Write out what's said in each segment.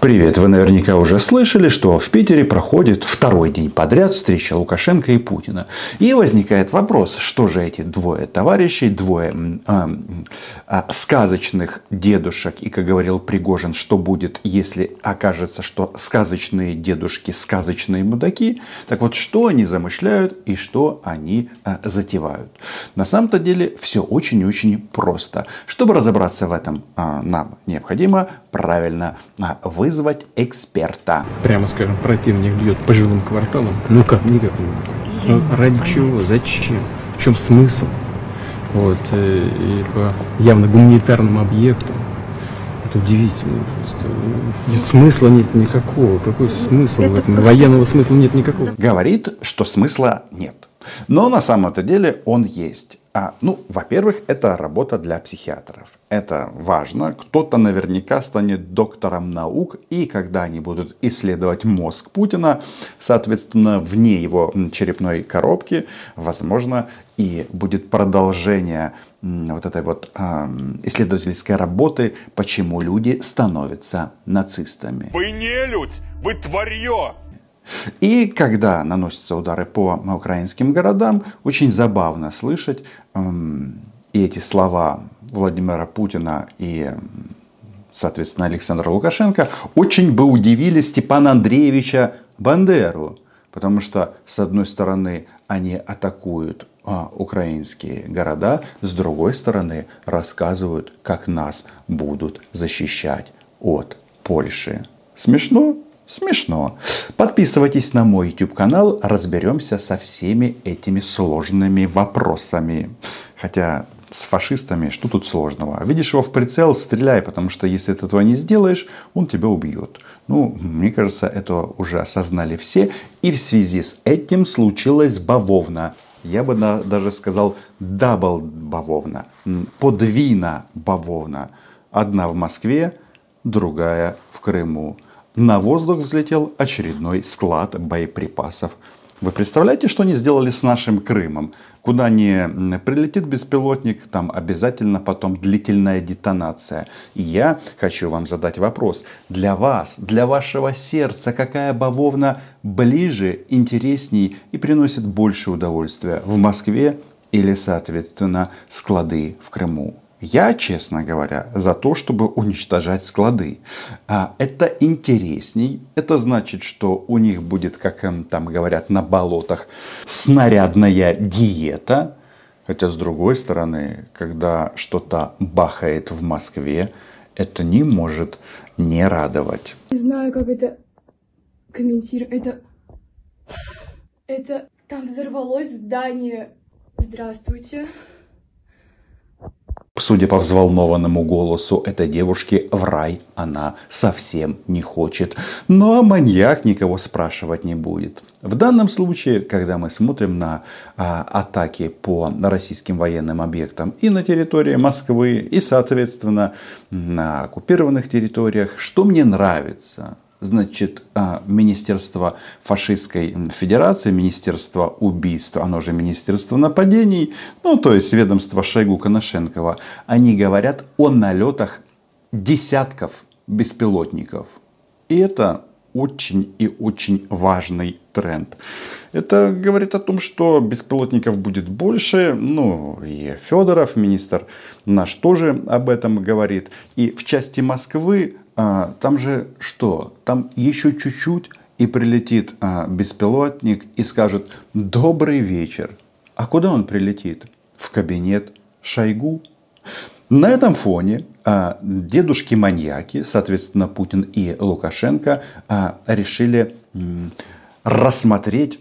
Привет! Вы наверняка уже слышали, что в Питере проходит второй день подряд встреча Лукашенко и Путина. И возникает вопрос, что же эти двое товарищей, двое э, э, сказочных дедушек, и, как говорил Пригожин, что будет, если окажется, что сказочные дедушки сказочные мудаки, так вот, что они замышляют и что они э, затевают. На самом-то деле все очень-очень просто. Чтобы разобраться в этом, э, нам необходимо правильно э, вызвать эксперта. Прямо скажем, противник бьет по жилым кварталам. Ну как, никак не ну, Ради чего? Зачем? В чем смысл? Вот, э, и по явно гуманитарным объектам. Это удивительно. Просто. И смысла нет никакого. Какой смысл Это в этом? Военного смысла нет никакого. Говорит, что смысла нет. Но на самом-то деле он есть. А, ну, во-первых, это работа для психиатров. Это важно. Кто-то наверняка станет доктором наук, и когда они будут исследовать мозг Путина, соответственно, вне его черепной коробки, возможно, и будет продолжение вот этой вот э, исследовательской работы, почему люди становятся нацистами. Вы не людь, вы тварье! И когда наносятся удары по украинским городам, очень забавно слышать эм, эти слова Владимира Путина и соответственно, Александра Лукашенко, очень бы удивили Степана Андреевича Бандеру. Потому что, с одной стороны, они атакуют а, украинские города, с другой стороны, рассказывают, как нас будут защищать от Польши. Смешно? Смешно. Подписывайтесь на мой YouTube канал, разберемся со всеми этими сложными вопросами. Хотя с фашистами, что тут сложного? Видишь его в прицел, стреляй, потому что если ты этого не сделаешь, он тебя убьет. Ну, мне кажется, это уже осознали все. И в связи с этим случилась бавовна. Я бы даже сказал double бавовна, подвійна бавовна. Одна в Москве, другая в Крыму на воздух взлетел очередной склад боеприпасов. Вы представляете, что они сделали с нашим Крымом? Куда не прилетит беспилотник, там обязательно потом длительная детонация. И я хочу вам задать вопрос. Для вас, для вашего сердца, какая бавовна ближе, интересней и приносит больше удовольствия? В Москве или, соответственно, склады в Крыму? Я, честно говоря, за то, чтобы уничтожать склады. А это интересней. Это значит, что у них будет, как там говорят на болотах, снарядная диета. Хотя, с другой стороны, когда что-то бахает в Москве, это не может не радовать. Не знаю, как это комментировать. Это... Это... Там взорвалось здание. Здравствуйте. Судя по взволнованному голосу этой девушки, в рай она совсем не хочет. Но маньяк никого спрашивать не будет. В данном случае, когда мы смотрим на а, атаки по российским военным объектам и на территории Москвы, и, соответственно, на оккупированных территориях, что мне нравится – значит, а, Министерство фашистской федерации, Министерство убийств, оно же Министерство нападений, ну, то есть ведомство Шойгу Коношенкова, они говорят о налетах десятков беспилотников. И это очень и очень важный тренд. Это говорит о том, что беспилотников будет больше. Ну, и Федоров, министр наш, тоже об этом говорит. И в части Москвы а, там же что? Там еще чуть-чуть и прилетит а, беспилотник и скажет «Добрый вечер». А куда он прилетит? В кабинет Шойгу. На этом фоне а, дедушки-маньяки, соответственно, Путин и Лукашенко, а, решили м, рассмотреть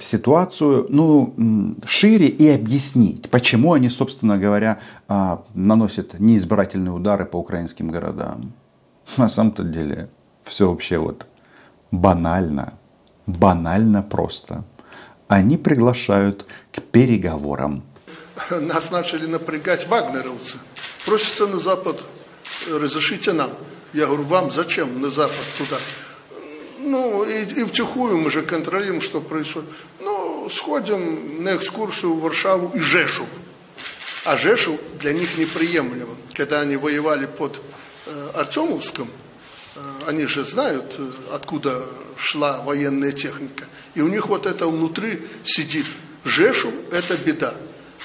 ситуацию ну, шире и объяснить, почему они, собственно говоря, а, наносят неизбирательные удары по украинским городам. На самом-то деле все вообще вот банально, банально просто. Они приглашают к переговорам. Нас начали напрягать вагнеровцы. Просятся на Запад, разрешите нам. Я говорю, вам зачем на Запад туда? Ну, и, и втихую мы же контролируем, что происходит. Ну, сходим на экскурсию в Варшаву и Жешув. А Жешув для них неприемлемо. Когда они воевали под Артемовском, они же знают, э, откуда шла военная техника. И у них вот это внутри сидит. Жешу – это беда.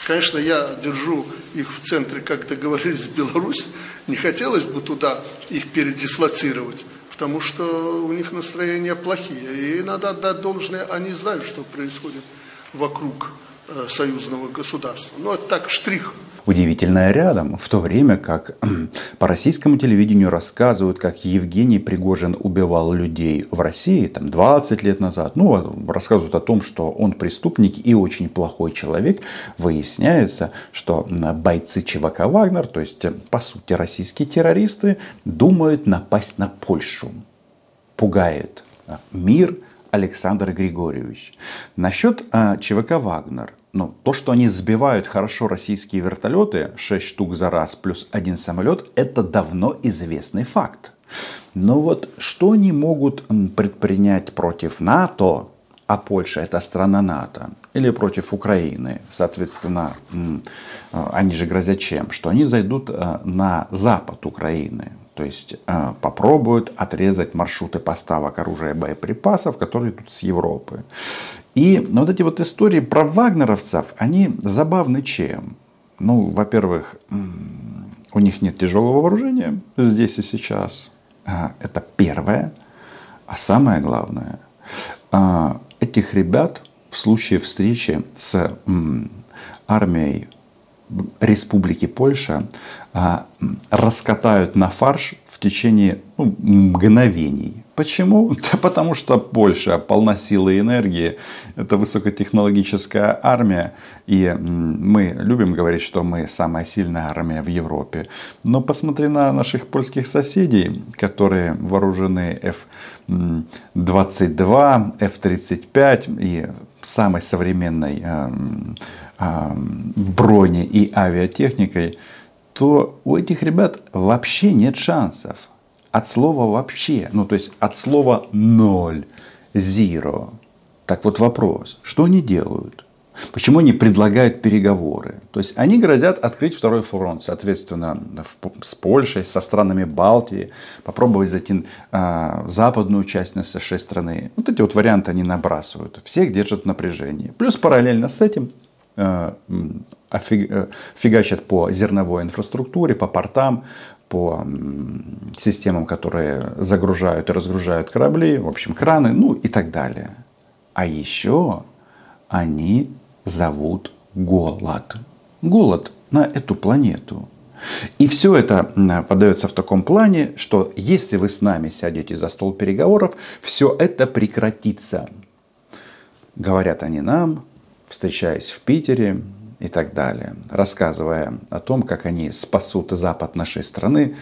Конечно, я держу их в центре, как договорились, Беларусь. Не хотелось бы туда их передислоцировать, потому что у них настроения плохие. И надо отдать должное, они знают, что происходит вокруг э, союзного государства. Но это так, штрих – удивительное рядом, в то время как по российскому телевидению рассказывают, как Евгений Пригожин убивал людей в России там, 20 лет назад. Ну, рассказывают о том, что он преступник и очень плохой человек. Выясняется, что бойцы ЧВК «Вагнер», то есть, по сути, российские террористы, думают напасть на Польшу. Пугает мир Александр Григорьевич. Насчет а, ЧВК «Вагнер». Ну, то, что они сбивают хорошо российские вертолеты, 6 штук за раз плюс один самолет, это давно известный факт. Но вот что они могут предпринять против НАТО, а Польша это страна НАТО, или против Украины, соответственно, а, они же грозят чем? Что они зайдут а, на запад Украины, то есть а, попробуют отрезать маршруты поставок оружия и боеприпасов, которые идут с Европы. И вот эти вот истории про вагнеровцев, они забавны чем? Ну, во-первых, у них нет тяжелого вооружения здесь и сейчас. А, это первое. А самое главное, а, этих ребят в случае встречи с армией Республики Польша а, раскатают на фарш в течение ну, мгновений. Почему? Да потому что Польша полна силы и энергии. Это высокотехнологическая армия. И мы любим говорить, что мы самая сильная армия в Европе. Но посмотри на наших польских соседей, которые вооружены F-22, F-35 и самой современной эм, брони и авиатехникой, то у этих ребят вообще нет шансов от слова вообще, ну то есть от слова ноль, zero. Так вот вопрос, что они делают? Почему они предлагают переговоры? То есть они грозят открыть второй фронт, соответственно, в, с Польшей, со странами Балтии, попробовать зайти э, в западную часть СШ страны. Вот эти вот варианты они набрасывают. Всех держат в напряжении. Плюс параллельно с этим фигачат по зерновой инфраструктуре, по портам, по системам, которые загружают и разгружают корабли, в общем, краны, ну и так далее. А еще они зовут голод. Голод на эту планету. И все это подается в таком плане, что если вы с нами сядете за стол переговоров, все это прекратится. Говорят они нам, встречаясь в Питере, и так далее, рассказывая о том, как они спасут запад нашей страны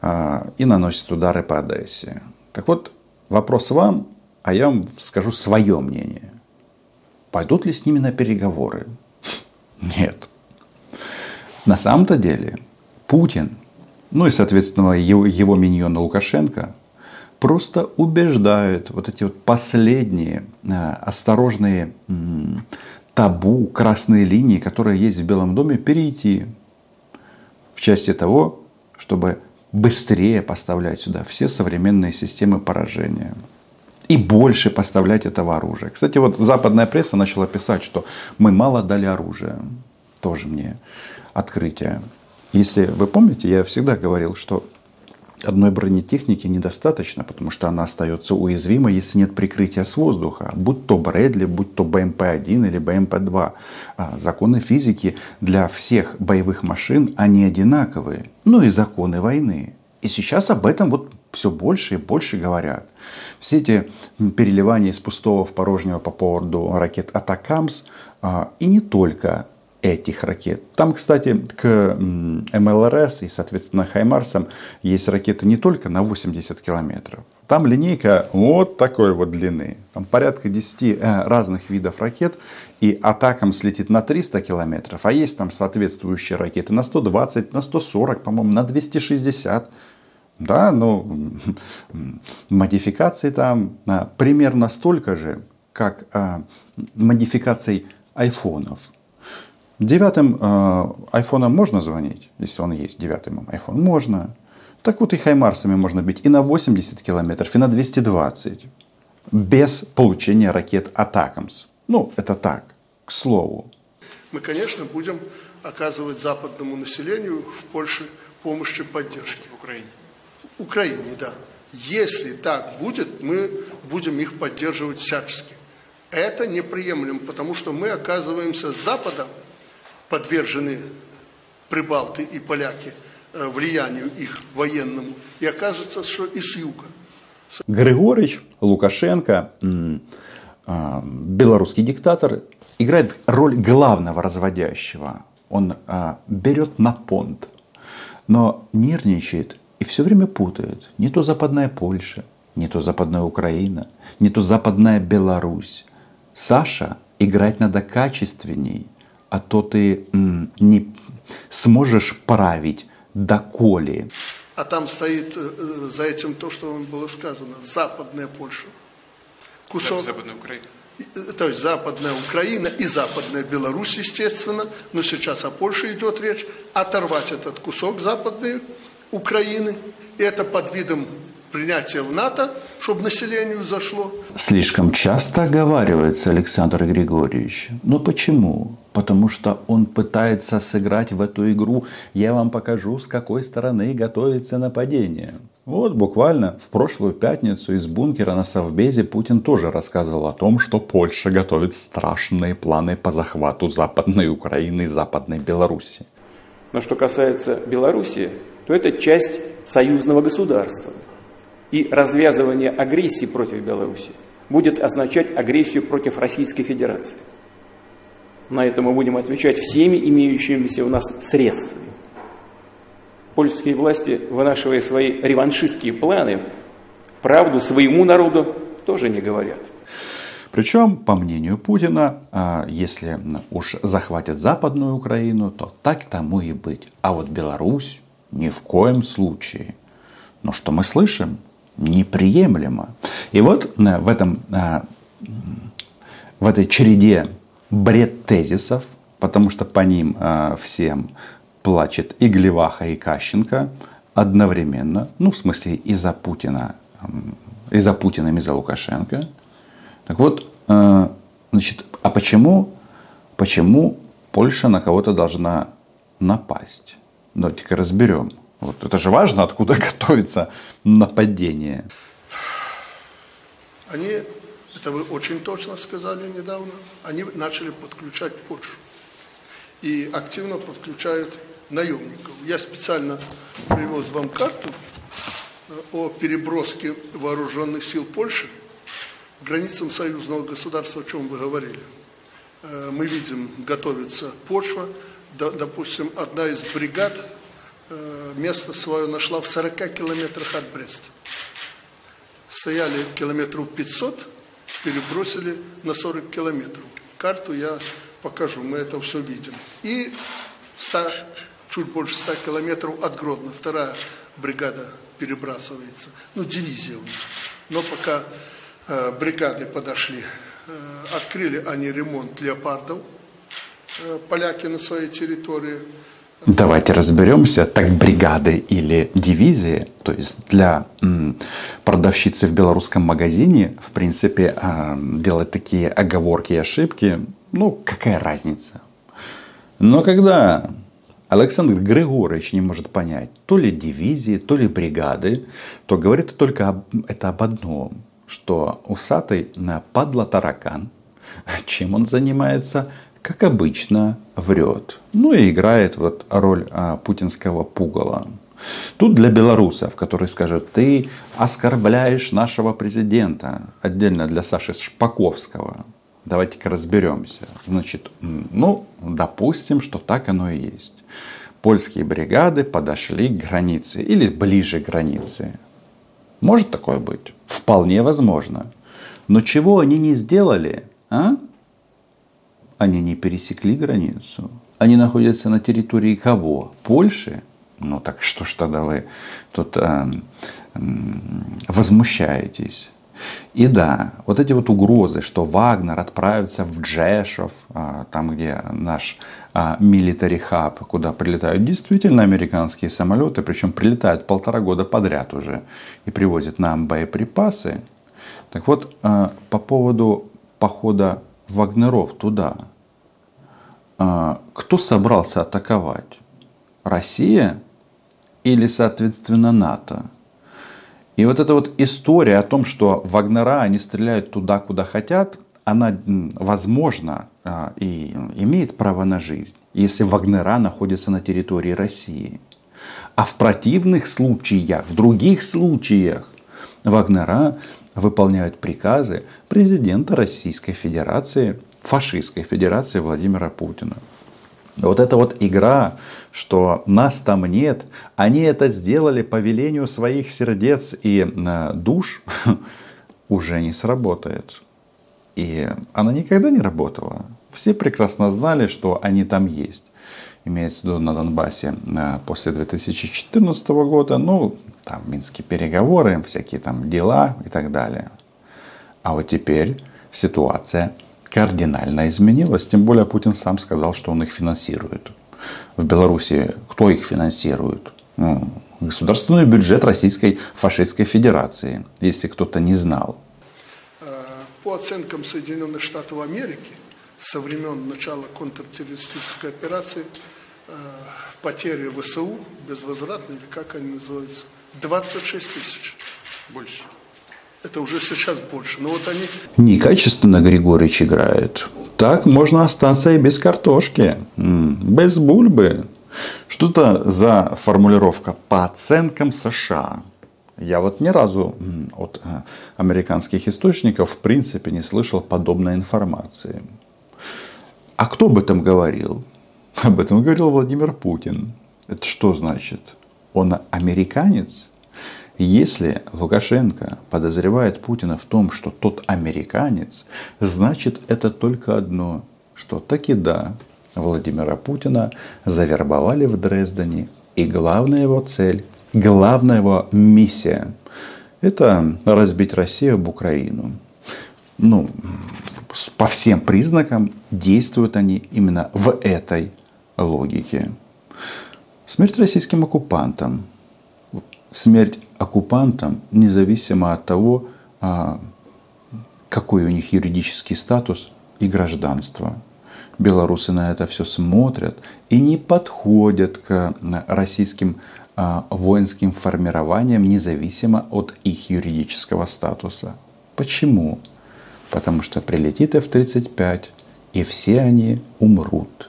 а, и наносят удары по Одессе. Так вот, вопрос вам, а я вам скажу свое мнение. Пойдут ли с ними на переговоры? Нет. На самом-то деле Путин, ну и, соответственно, его, его миньон Лукашенко, просто убеждают вот эти вот последние а, осторожные табу, красные линии, которые есть в Белом доме, перейти в части того, чтобы быстрее поставлять сюда все современные системы поражения. И больше поставлять этого оружия. Кстати, вот западная пресса начала писать, что мы мало дали оружия. Тоже мне открытие. Если вы помните, я всегда говорил, что Одной бронетехники недостаточно, потому что она остается уязвимой, если нет прикрытия с воздуха. Будь то Брэдли, будь то БМП-1 или БМП-2. А законы физики для всех боевых машин, они одинаковые. Ну и законы войны. И сейчас об этом вот все больше и больше говорят. Все эти переливания из пустого в порожнего по поводу ракет Атакамс, а, и не только этих ракет. Там, кстати, к МЛРС и, соответственно, Хаймарсам есть ракеты не только на 80 километров. Там линейка вот такой вот длины. Там порядка 10 э, разных видов ракет. И атакам слетит на 300 километров. А есть там соответствующие ракеты на 120, на 140, по-моему, на 260. Да, ну, модификации там а, примерно столько же, как а, модификаций айфонов. Девятым э, айфоном можно звонить, если он есть, девятым айфон можно. Так вот и хаймарсами можно бить и на 80 километров, и на 220. Без получения ракет Атакамс. Ну, это так, к слову. Мы, конечно, будем оказывать западному населению в Польше помощь и поддержки. В Украине. Украине, да. Если так будет, мы будем их поддерживать всячески. Это неприемлемо, потому что мы оказываемся с Запада подвержены прибалты и поляки э, влиянию их военному. И оказывается, что и с юга. Григорич, Лукашенко, а, белорусский диктатор, играет роль главного разводящего. Он а, берет на понт, но нервничает и все время путает. Не то западная Польша, не то западная Украина, не то западная Беларусь. Саша, играть надо качественней, а то ты не сможешь править доколе. А там стоит э, за этим то, что вам было сказано, западная Польша. Кусок, Западная Украина. э, то есть западная Украина и западная Беларусь, естественно, но сейчас о Польше идет речь, оторвать этот кусок западной Украины, и это под видом принятия в НАТО, чтобы населению зашло, Слишком часто оговаривается Александр Григорьевич. Но почему? Потому что он пытается сыграть в эту игру. Я вам покажу, с какой стороны готовится нападение. Вот буквально в прошлую пятницу из бункера на Совбезе Путин тоже рассказывал о том, что Польша готовит страшные планы по захвату Западной Украины и Западной Беларуси. Но что касается Белоруссии, то это часть союзного государства. И развязывание агрессии против Беларуси будет означать агрессию против Российской Федерации. На это мы будем отвечать всеми имеющимися у нас средствами. Польские власти, вынашивая свои реваншистские планы, правду своему народу тоже не говорят. Причем, по мнению Путина, а, если уж захватят Западную Украину, то так тому и быть. А вот Беларусь ни в коем случае. Но что мы слышим? Неприемлемо. И вот э, в, этом, э, в этой череде бред тезисов, потому что по ним э, всем плачет и Глеваха, и Кащенко одновременно, ну в смысле и за Путина, и за Путиным, и за Лукашенко. Так вот, значит, а почему, почему Польша на кого-то должна напасть? Давайте-ка разберем. Вот это же важно, откуда готовится нападение. Они, это вы очень точно сказали недавно, они начали подключать Польшу. И активно подключают наемников. Я специально привез вам карту э, о переброске вооруженных сил Польши к границам союзного государства, о чем вы говорили. Э, Мы видим, готовится почва. До- Допустим, одна из бригад место свое нашла в 40 километрах от Бреста стояли километров 500, перебросили на 40 километров. Карту я покажу, мы это все видим. И 100, чуть больше 100 километров от Гродно, вторая бригада перебрасывается, ну, дивизия у них. Но пока э, бригады подошли, э, открыли они ремонт леопардов, э, поляки на своей территории, Давайте разберемся, так бригады или дивизии, то есть для продавщицы в белорусском магазине, в принципе, а, делать такие оговорки и ошибки, ну, какая разница? Но когда Александр Григорьевич не может понять, то ли дивизии, то ли бригады, то говорит только об, это об одном, что усатый падла таракан, чем он занимается, как обычно, врет. Ну и играет вот роль а, путинского пугала. Тут для белорусов, которые скажут, ты оскорбляешь нашего президента, отдельно для Саши Шпаковского. Давайте-ка разберемся. Значит, ну, допустим, что так оно и есть. Польские бригады подошли к границе или ближе к границе. Может такое быть? Вполне возможно. Но чего они не сделали, а? Они не пересекли границу. Они находятся на территории кого? Польши? Ну так что ж тогда вы тут а, возмущаетесь? И да, вот эти вот угрозы, что Вагнер отправится в Джешов, а, там где наш милитари хаб, куда прилетают действительно американские самолеты, причем прилетают полтора года подряд уже и привозят нам боеприпасы. Так вот, а, по поводу похода Вагнеров туда, а, кто собрался атаковать? Россия или, соответственно, НАТО? И вот эта вот история о том, что Вагнера, они стреляют туда, куда хотят, она, возможно, а, и имеет право на жизнь, если Вагнера находится на территории России. А в противных случаях, в других случаях, Вагнера выполняют приказы президента Российской Федерации, фашистской Федерации Владимира Путина. Вот эта вот игра, что нас там нет, они это сделали по велению своих сердец и э, душ, уже не сработает. И она никогда не работала. Все прекрасно знали, что они там есть. Имеется в виду на Донбассе э, после 2014 года. Ну, там минские переговоры, всякие там дела и так далее. А вот теперь ситуация кардинально изменилась. Тем более Путин сам сказал, что он их финансирует. В Беларуси кто их финансирует? Ну, государственный бюджет Российской фашистской федерации, если кто-то не знал. Э, по оценкам Соединенных Штатов Америки, со времен начала контртеррористической операции, э, потери ВСУ безвозвратные, или как они называются, 26 тысяч. Больше. Это уже сейчас больше. Но вот они... Некачественно Григорьевич играет. Так можно остаться и без картошки, без бульбы. Что-то за формулировка по оценкам США. Я вот ни разу от э, американских источников в принципе не слышал подобной информации. А кто об этом говорил? Об этом говорил Владимир Путин. Это что значит? Он американец? Если Лукашенко подозревает Путина в том, что тот американец, значит это только одно, что таки да, Владимира Путина завербовали в Дрездене. И главная его цель, главная его миссия – это разбить Россию об Украину. Ну, по всем признакам действуют они именно в этой логике. Смерть российским оккупантам – смерть оккупантам, независимо от того, а, какой у них юридический статус и гражданство. Белорусы на это все смотрят и не подходят к российским а, воинским формированиям, независимо от их юридического статуса. Почему? Потому что прилетит F-35, и все они умрут.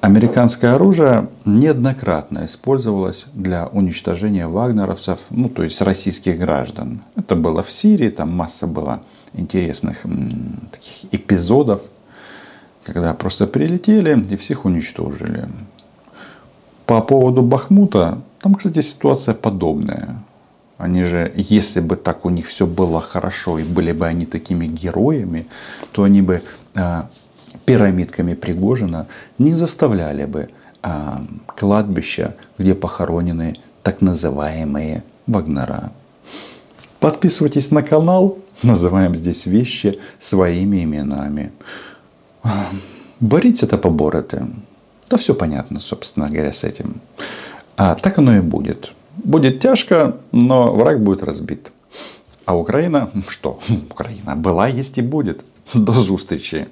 Американское оружие неоднократно использовалось для уничтожения вагнеровцев, ну то есть российских граждан. Это было в Сирии, там масса было интересных таких эпизодов, когда просто прилетели и всех уничтожили. По поводу Бахмута, там, кстати, ситуация подобная. Они же, если бы так у них все было хорошо и были бы они такими героями, то они бы а, пирамидками Пригожина не заставляли бы а, кладбища, где похоронены так называемые Вагнера. Подписывайтесь на канал, называем здесь вещи своими именами. Борите это поборете. Да все понятно, собственно говоря, с этим. А так оно и будет. Будет тяжко, но враг будет разбит. А Украина, что? Украина была, есть и будет. До зустрічі!